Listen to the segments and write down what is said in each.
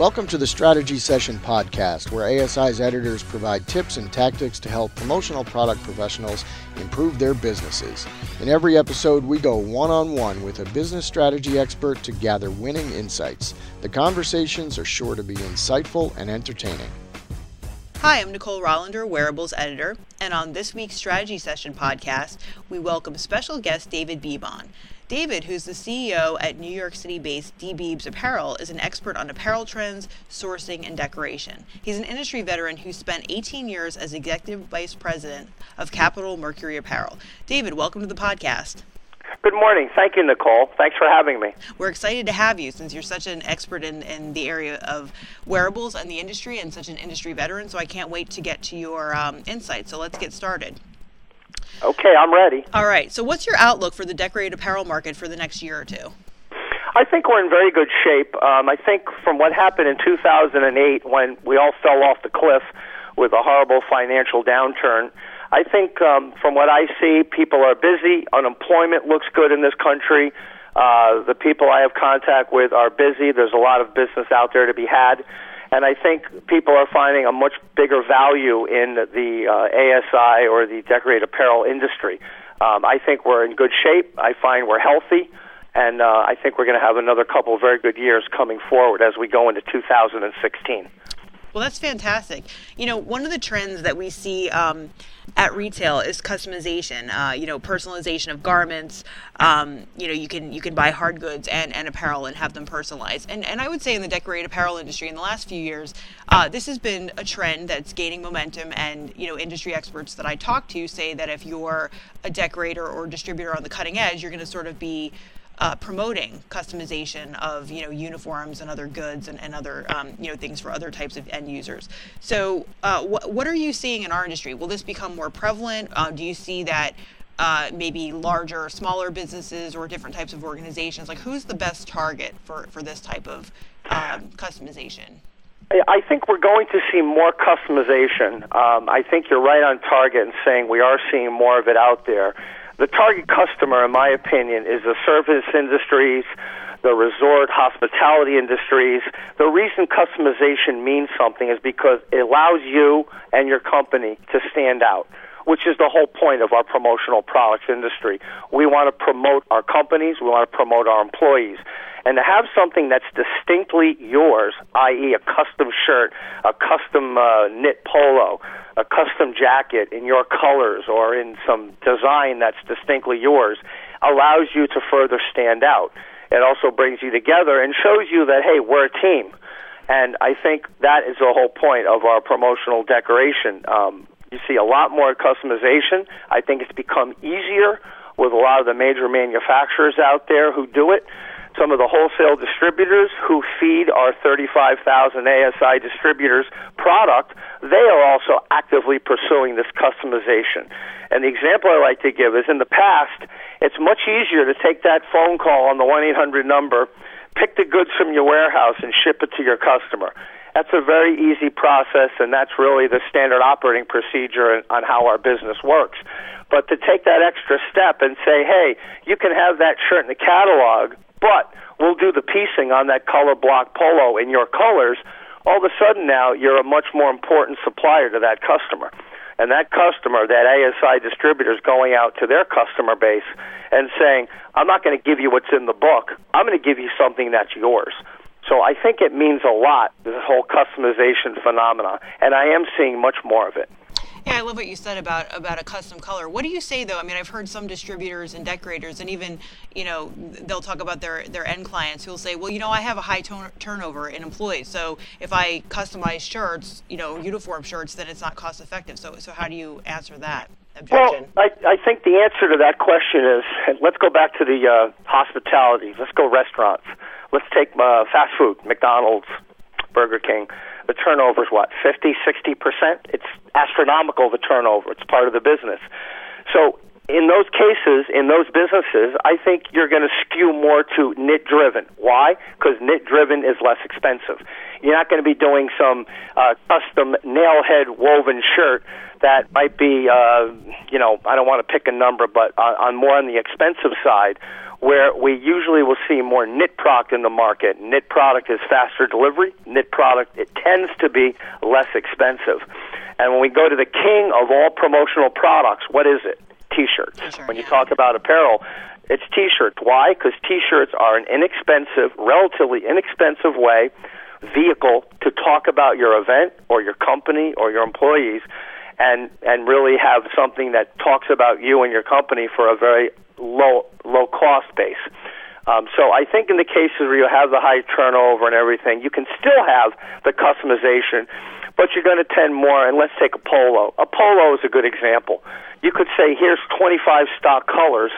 Welcome to the Strategy Session podcast, where ASI's editors provide tips and tactics to help promotional product professionals improve their businesses. In every episode, we go one on one with a business strategy expert to gather winning insights. The conversations are sure to be insightful and entertaining. Hi, I'm Nicole Rollender, Wearables Editor, and on this week's Strategy Session podcast, we welcome special guest David Beebon. David, who's the CEO at New York City based D Beebs Apparel, is an expert on apparel trends, sourcing, and decoration. He's an industry veteran who spent 18 years as Executive Vice President of Capital Mercury Apparel. David, welcome to the podcast. Good morning. Thank you, Nicole. Thanks for having me. We're excited to have you since you're such an expert in, in the area of wearables and the industry and such an industry veteran. So I can't wait to get to your um, insights. So let's get started. Okay, I'm ready. All right. So, what's your outlook for the decorated apparel market for the next year or two? I think we're in very good shape. Um, I think from what happened in 2008 when we all fell off the cliff with a horrible financial downturn, I think um, from what I see, people are busy. Unemployment looks good in this country. Uh, the people I have contact with are busy. There's a lot of business out there to be had. And I think people are finding a much bigger value in the uh, ASI or the decorated apparel industry. Um, I think we're in good shape. I find we're healthy. And uh, I think we're going to have another couple of very good years coming forward as we go into 2016. Well, that's fantastic. You know, one of the trends that we see um, at retail is customization. Uh, you know, personalization of garments. Um, you know, you can you can buy hard goods and, and apparel and have them personalized. And and I would say in the decorated apparel industry in the last few years, uh, this has been a trend that's gaining momentum. And you know, industry experts that I talk to say that if you're a decorator or distributor on the cutting edge, you're going to sort of be uh, promoting customization of you know uniforms and other goods and, and other um, you know things for other types of end users. So, uh, wh- what are you seeing in our industry? Will this become more prevalent? Uh, do you see that? Uh, maybe larger, smaller businesses or different types of organizations. Like, who's the best target for, for this type of um, customization? I think we're going to see more customization. Um, I think you're right on target in saying we are seeing more of it out there the target customer, in my opinion, is the service industries, the resort hospitality industries. The reason customization means something is because it allows you and your company to stand out which is the whole point of our promotional products industry. We want to promote our companies, we want to promote our employees. And to have something that's distinctly yours, i.e., a custom shirt, a custom uh, knit polo, a custom jacket in your colors or in some design that's distinctly yours, allows you to further stand out. It also brings you together and shows you that, hey, we're a team. And I think that is the whole point of our promotional decoration. Um, you see a lot more customization. I think it's become easier with a lot of the major manufacturers out there who do it. Some of the wholesale distributors who feed our 35,000 ASI distributors product, they are also actively pursuing this customization. And the example I like to give is in the past, it's much easier to take that phone call on the 1 800 number, pick the goods from your warehouse, and ship it to your customer that's a very easy process, and that's really the standard operating procedure on how our business works. But to take that extra step and say, hey, you can have that shirt in the catalog, but we'll do the piecing on that color block polo in your colors, all of a sudden now you're a much more important supplier to that customer. And that customer, that ASI distributor, is going out to their customer base and saying, I'm not going to give you what's in the book. I'm going to give you something that's yours. So I think it means a lot, this whole customization phenomenon. and I am seeing much more of it. Yeah, I love what you said about about a custom color. What do you say though? I mean, I've heard some distributors and decorators, and even you know, they'll talk about their their end clients who'll say, well, you know, I have a high ton- turnover in employees, so if I customize shirts, you know, uniform shirts, then it's not cost effective. So, so how do you answer that? Objection? Well, I, I think the answer to that question is let's go back to the uh, hospitality. Let's go restaurants. Let's take uh, fast food, McDonald's, Burger King. The turnover is what, 50, 60%? It's astronomical, the turnover. It's part of the business. So in those cases, in those businesses, I think you're going to skew more to knit driven. Why? Because knit driven is less expensive. You're not going to be doing some uh, custom nailhead woven shirt that might be, uh, you know, I don't want to pick a number, but on, on more on the expensive side, where we usually will see more knit product in the market. Knit product is faster delivery. Knit product it tends to be less expensive. And when we go to the king of all promotional products, what is it? T-shirts. T-shirt, when you yeah. talk about apparel, it's T-shirts. Why? Because T-shirts are an inexpensive, relatively inexpensive way, vehicle to talk about your event or your company or your employees, and and really have something that talks about you and your company for a very low low cost base. Um, so I think in the cases where you have the high turnover and everything, you can still have the customization, but you're going to tend more. And let's take a polo. A polo is a good example. You could say, here's 25 stock colors.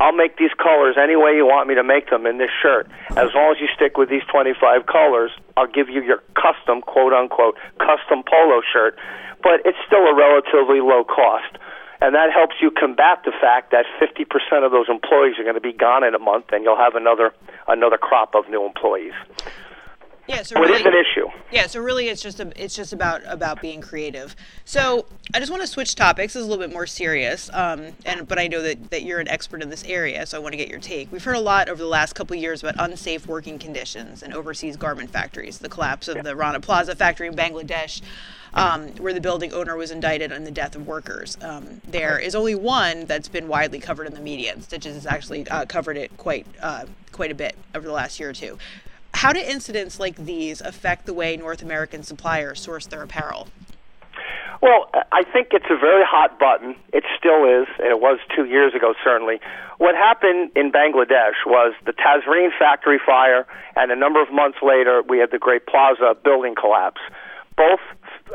I'll make these colors any way you want me to make them in this shirt. As long as you stick with these 25 colors, I'll give you your custom, quote unquote, custom polo shirt. But it's still a relatively low cost. And that helps you combat the fact that 50% of those employees are going to be gone in a month, and you'll have another another crop of new employees. Yeah, so really, is an issue. Yeah, so really, it's just a, it's just about about being creative. So I just want to switch topics. This is a little bit more serious, um, and but I know that, that you're an expert in this area, so I want to get your take. We've heard a lot over the last couple of years about unsafe working conditions in overseas garment factories, the collapse of the Rana Plaza factory in Bangladesh. Um, where the building owner was indicted on the death of workers. Um, there is only one that's been widely covered in the media, and Stitches has actually uh, covered it quite uh, quite a bit over the last year or two. How do incidents like these affect the way North American suppliers source their apparel? Well, I think it's a very hot button. It still is, and it was two years ago, certainly. What happened in Bangladesh was the Tazreen factory fire, and a number of months later, we had the Great Plaza building collapse. Both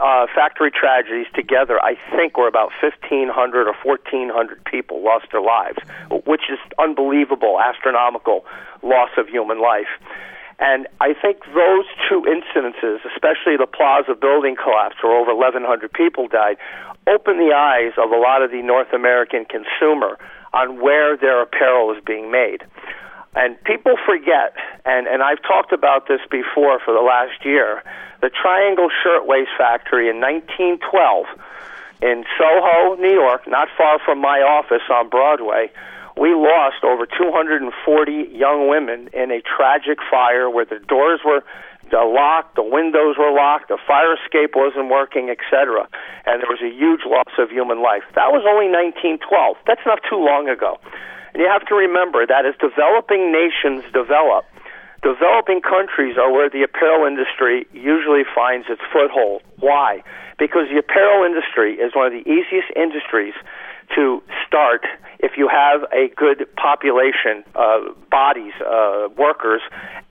uh, factory tragedies together, I think, were about 1,500 or 1,400 people lost their lives, which is unbelievable, astronomical loss of human life. And I think those two incidences, especially the Plaza building collapse where over 1,100 people died, opened the eyes of a lot of the North American consumer on where their apparel is being made. And people forget, and, and I've talked about this before for the last year, the Triangle Shirtwaist Factory in 1912 in Soho, New York, not far from my office on Broadway, we lost over 240 young women in a tragic fire where the doors were locked, the windows were locked, the fire escape wasn't working, etc. And there was a huge loss of human life. That was only 1912. That's not too long ago. And you have to remember that as developing nations develop, developing countries are where the apparel industry usually finds its foothold. Why? Because the apparel industry is one of the easiest industries to start if you have a good population, uh, bodies, uh, workers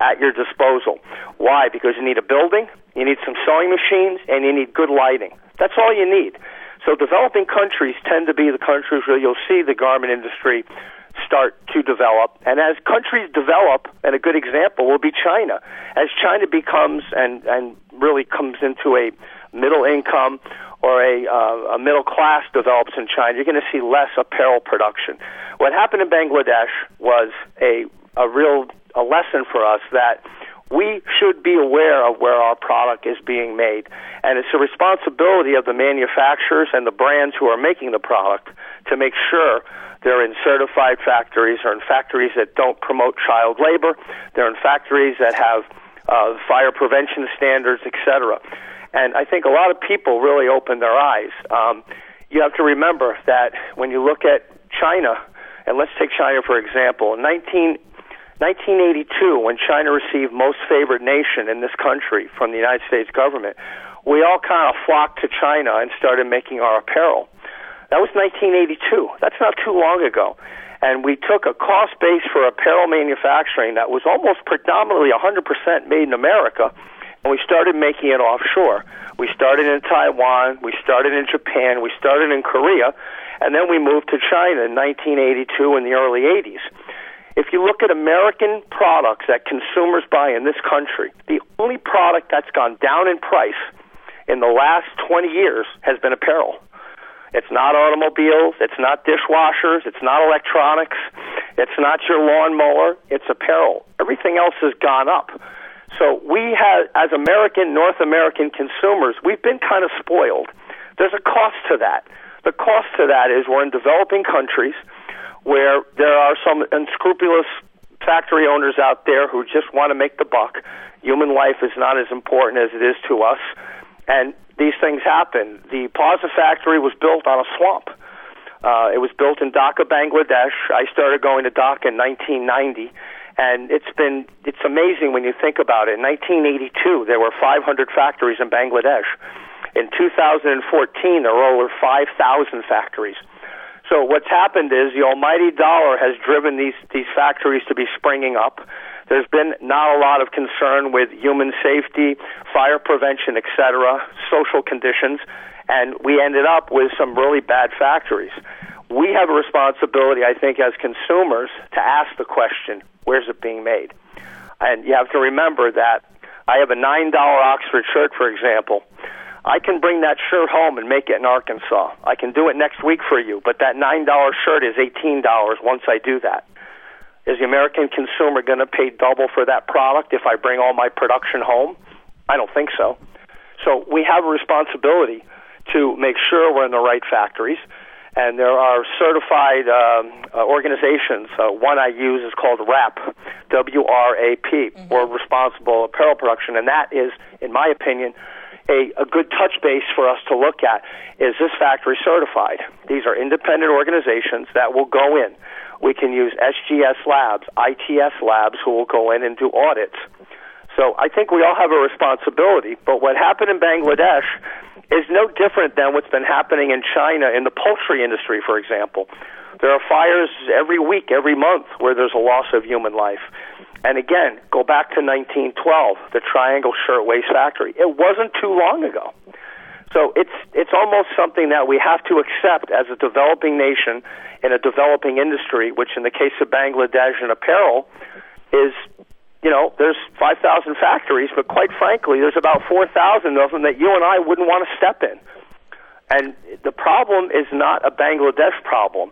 at your disposal. Why? Because you need a building, you need some sewing machines, and you need good lighting. That's all you need. So developing countries tend to be the countries where you'll see the garment industry start to develop. And as countries develop, and a good example will be China. As China becomes and, and really comes into a middle income or a, uh, a middle class develops in China, you're going to see less apparel production. What happened in Bangladesh was a, a real a lesson for us that we should be aware of where our product is being made. And it's the responsibility of the manufacturers and the brands who are making the product to make sure they're in certified factories or in factories that don't promote child labor. They're in factories that have uh, fire prevention standards, etc. And I think a lot of people really opened their eyes. Um, you have to remember that when you look at China, and let's take China for example, in 19, 1982, when China received most favored nation in this country from the United States government, we all kind of flocked to China and started making our apparel. That was 1982. That's not too long ago. And we took a cost base for apparel manufacturing that was almost predominantly 100% made in America, and we started making it offshore. We started in Taiwan, we started in Japan, we started in Korea, and then we moved to China in 1982 in the early 80s. If you look at American products that consumers buy in this country, the only product that's gone down in price in the last 20 years has been apparel. It's not automobiles, it's not dishwashers, it's not electronics, it's not your lawnmower, it's apparel. Everything else has gone up. So we have, as American, North American consumers, we've been kind of spoiled. There's a cost to that. The cost to that is we're in developing countries where there are some unscrupulous factory owners out there who just want to make the buck. Human life is not as important as it is to us. And these things happen. The Plaza factory was built on a swamp. Uh, it was built in Dhaka, Bangladesh. I started going to Dhaka in 1990, and it's been it's amazing when you think about it. In 1982, there were 500 factories in Bangladesh. In 2014, there were over 5,000 factories. So what's happened is the almighty dollar has driven these these factories to be springing up. There's been not a lot of concern with human safety, fire prevention, etc., social conditions, and we ended up with some really bad factories. We have a responsibility, I think, as consumers to ask the question, where's it being made? And you have to remember that I have a $9 Oxford shirt, for example. I can bring that shirt home and make it in Arkansas. I can do it next week for you, but that $9 shirt is $18 once I do that. Is the American consumer going to pay double for that product if I bring all my production home? I don't think so. So we have a responsibility to make sure we're in the right factories. And there are certified um, uh, organizations. Uh, one I use is called WRAP, W R A P, mm-hmm. or Responsible Apparel Production, and that is, in my opinion, a, a good touch base for us to look at. Is this factory certified? These are independent organizations that will go in. We can use SGS Labs, ITS Labs, who will go in and do audits. So I think we all have a responsibility. But what happened in Bangladesh is no different than what's been happening in China in the poultry industry, for example. There are fires every week, every month, where there's a loss of human life. And again, go back to 1912, the Triangle Shirtwaist Factory. It wasn't too long ago. So it's it's almost something that we have to accept as a developing nation in a developing industry, which in the case of Bangladesh and apparel is you know, there's 5,000 factories, but quite frankly, there's about 4,000 of them that you and I wouldn't want to step in. And the problem is not a Bangladesh problem.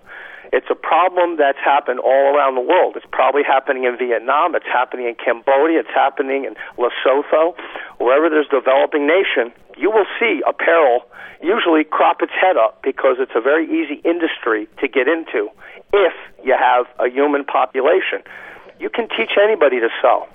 It's a problem that's happened all around the world. It's probably happening in Vietnam. It's happening in Cambodia. It's happening in Lesotho. Wherever there's a developing nation, you will see apparel usually crop its head up because it's a very easy industry to get into if you have a human population you can teach anybody to sell.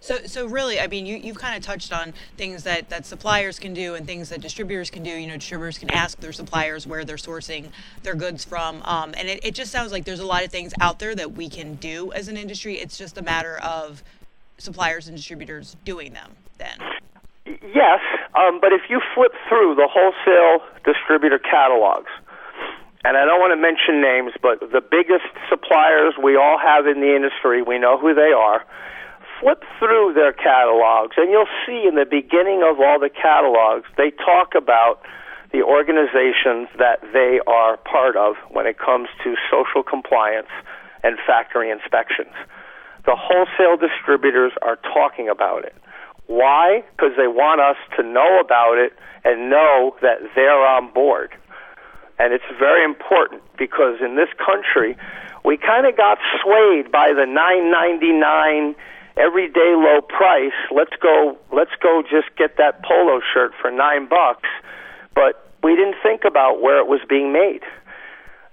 So, so really, I mean, you, you've kind of touched on things that, that suppliers can do and things that distributors can do. You know, distributors can ask their suppliers where they're sourcing their goods from. Um, and it, it just sounds like there's a lot of things out there that we can do as an industry. It's just a matter of suppliers and distributors doing them then. Yes, um, but if you flip through the wholesale distributor catalogs, and I don't want to mention names, but the biggest suppliers we all have in the industry, we know who they are. Flip through their catalogs, and you'll see in the beginning of all the catalogs, they talk about the organizations that they are part of when it comes to social compliance and factory inspections. The wholesale distributors are talking about it. Why? Because they want us to know about it and know that they're on board. And it's very important because in this country, we kind of got swayed by the 9.99 everyday low price. Let's go. Let's go. Just get that polo shirt for nine bucks. But we didn't think about where it was being made.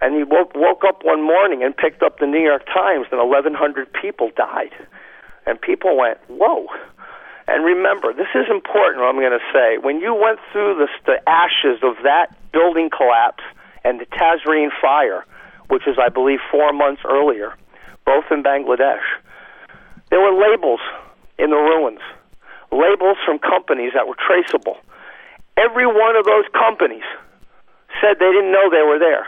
And he woke, woke up one morning and picked up the New York Times, and 1,100 people died. And people went, "Whoa." And remember, this is important. What I'm going to say. When you went through the, the ashes of that building collapse and the Tazreen fire, which was, I believe, four months earlier, both in Bangladesh. There were labels in the ruins, labels from companies that were traceable. Every one of those companies said they didn't know they were there.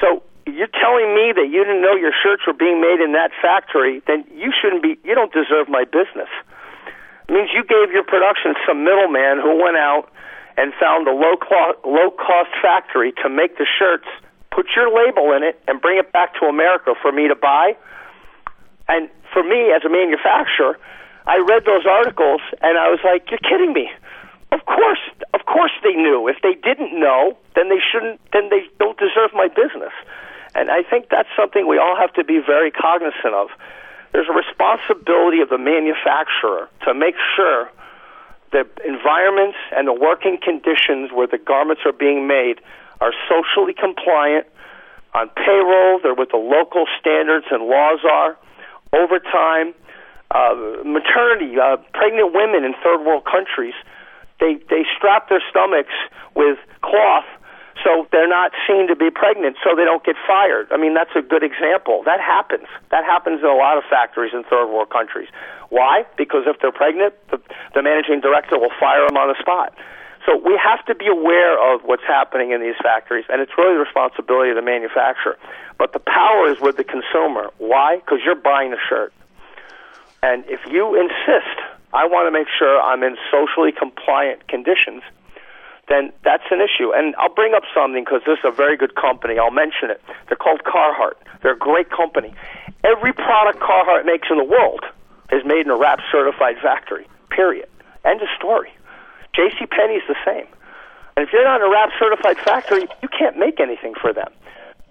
So you're telling me that you didn't know your shirts were being made in that factory, then you shouldn't be, you don't deserve my business. It means you gave your production to some middleman who went out and found a low cost, low cost factory to make the shirts, put your label in it, and bring it back to America for me to buy. And for me, as a manufacturer, I read those articles and I was like, "You're kidding me." Of course, of course they knew. If they didn't know, then they shouldn't. Then they don't deserve my business. And I think that's something we all have to be very cognizant of. there's a responsibility of the manufacturer to make sure the environments and the working conditions where the garments are being made are socially compliant on payroll. They're what the local standards and laws are. Overtime, uh, maternity, uh, pregnant women in third world countries, they they strap their stomachs with cloth so they're not seen to be pregnant so they don't get fired. I mean, that's a good example. That happens. That happens in a lot of factories in third world countries. Why? Because if they're pregnant, the, the managing director will fire them on the spot. So we have to be aware of what's happening in these factories, and it's really the responsibility of the manufacturer. But the power is with the consumer. Why? Because you're buying the shirt. And if you insist, I want to make sure I'm in socially compliant conditions, then that's an issue. And I'll bring up something because this is a very good company. I'll mention it. They're called Carhartt. They're a great company. Every product Carhartt makes in the world is made in a WRAP certified factory. Period. End of story. J.C. Penney's the same. And if you're not in a WRAP certified factory, you can't make anything for them.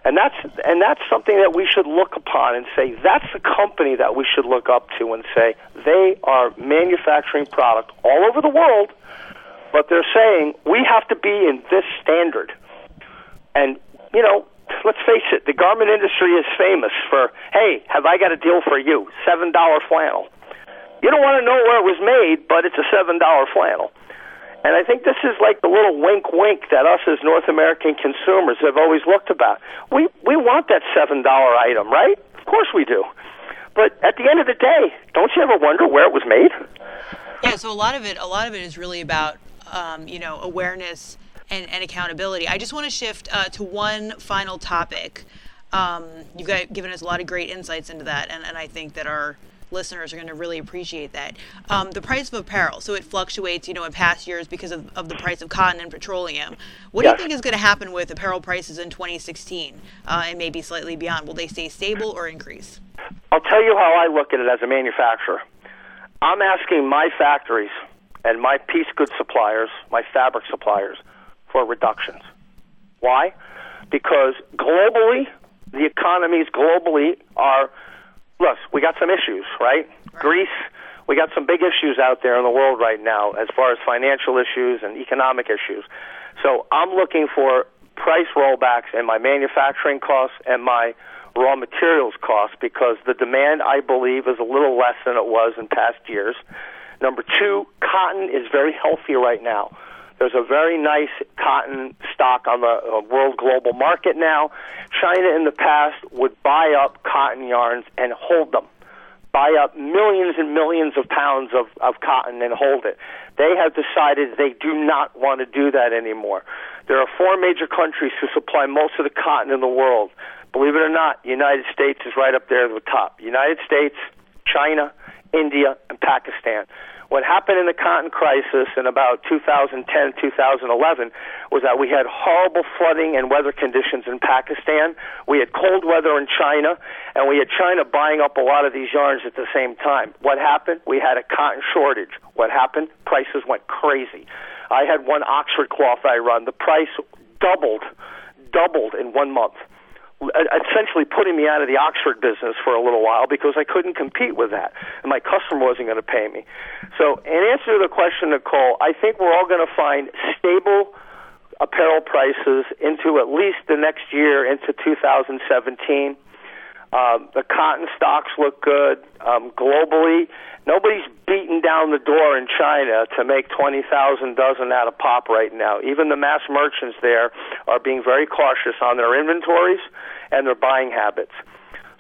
And that's and that's something that we should look upon and say that's a company that we should look up to and say they are manufacturing product all over the world but they're saying we have to be in this standard. And, you know, let's face it, the garment industry is famous for, hey, have I got a deal for you? $7 flannel. You don't want to know where it was made, but it's a $7 flannel. And I think this is like the little wink wink that us as North American consumers have always looked about. We we want that $7 item, right? Of course we do. But at the end of the day, don't you ever wonder where it was made? Yeah, so a lot of it a lot of it is really about um, you know, awareness and, and accountability. I just want to shift uh, to one final topic. Um, you've got, given us a lot of great insights into that, and, and I think that our listeners are going to really appreciate that. Um, the price of apparel, so it fluctuates, you know, in past years because of, of the price of cotton and petroleum. What yes. do you think is going to happen with apparel prices in 2016 uh, and maybe slightly beyond? Will they stay stable or increase? I'll tell you how I look at it as a manufacturer. I'm asking my factories and my piece goods suppliers, my fabric suppliers, for reductions. Why? Because globally, the economies globally are, look, we got some issues, right? right? Greece, we got some big issues out there in the world right now as far as financial issues and economic issues. So I'm looking for price rollbacks in my manufacturing costs and my raw materials costs because the demand, I believe, is a little less than it was in past years. Number two, cotton is very healthy right now. There's a very nice cotton stock on the uh, world global market now. China in the past would buy up cotton yarns and hold them, buy up millions and millions of pounds of, of cotton and hold it. They have decided they do not want to do that anymore. There are four major countries who supply most of the cotton in the world. Believe it or not, the United States is right up there at the top. United States, China, India, and Pakistan. What happened in the cotton crisis in about 2010, 2011 was that we had horrible flooding and weather conditions in Pakistan. We had cold weather in China, and we had China buying up a lot of these yarns at the same time. What happened? We had a cotton shortage. What happened? Prices went crazy. I had one Oxford cloth I run. The price doubled, doubled in one month Uh, essentially putting me out of the Oxford business for a little while because I couldn't compete with that, and my customer wasn't going to pay me. So, in answer to the question, Nicole, I think we're all going to find stable apparel prices into at least the next year into 2017. Um, the cotton stocks look good um, globally. Nobody's beating down the door in China to make 20,000 dozen out of pop right now. Even the mass merchants there are being very cautious on their inventories and their buying habits.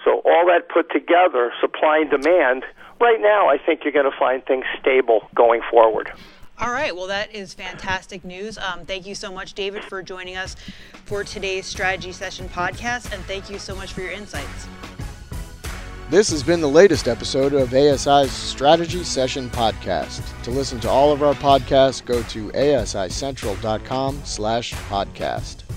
So all that put together, supply and demand, right now I think you're going to find things stable going forward. All right. Well, that is fantastic news. Um, thank you so much, David, for joining us for today's strategy session podcast, and thank you so much for your insights. This has been the latest episode of ASI's Strategy Session podcast. To listen to all of our podcasts, go to asicentral.com slash podcast.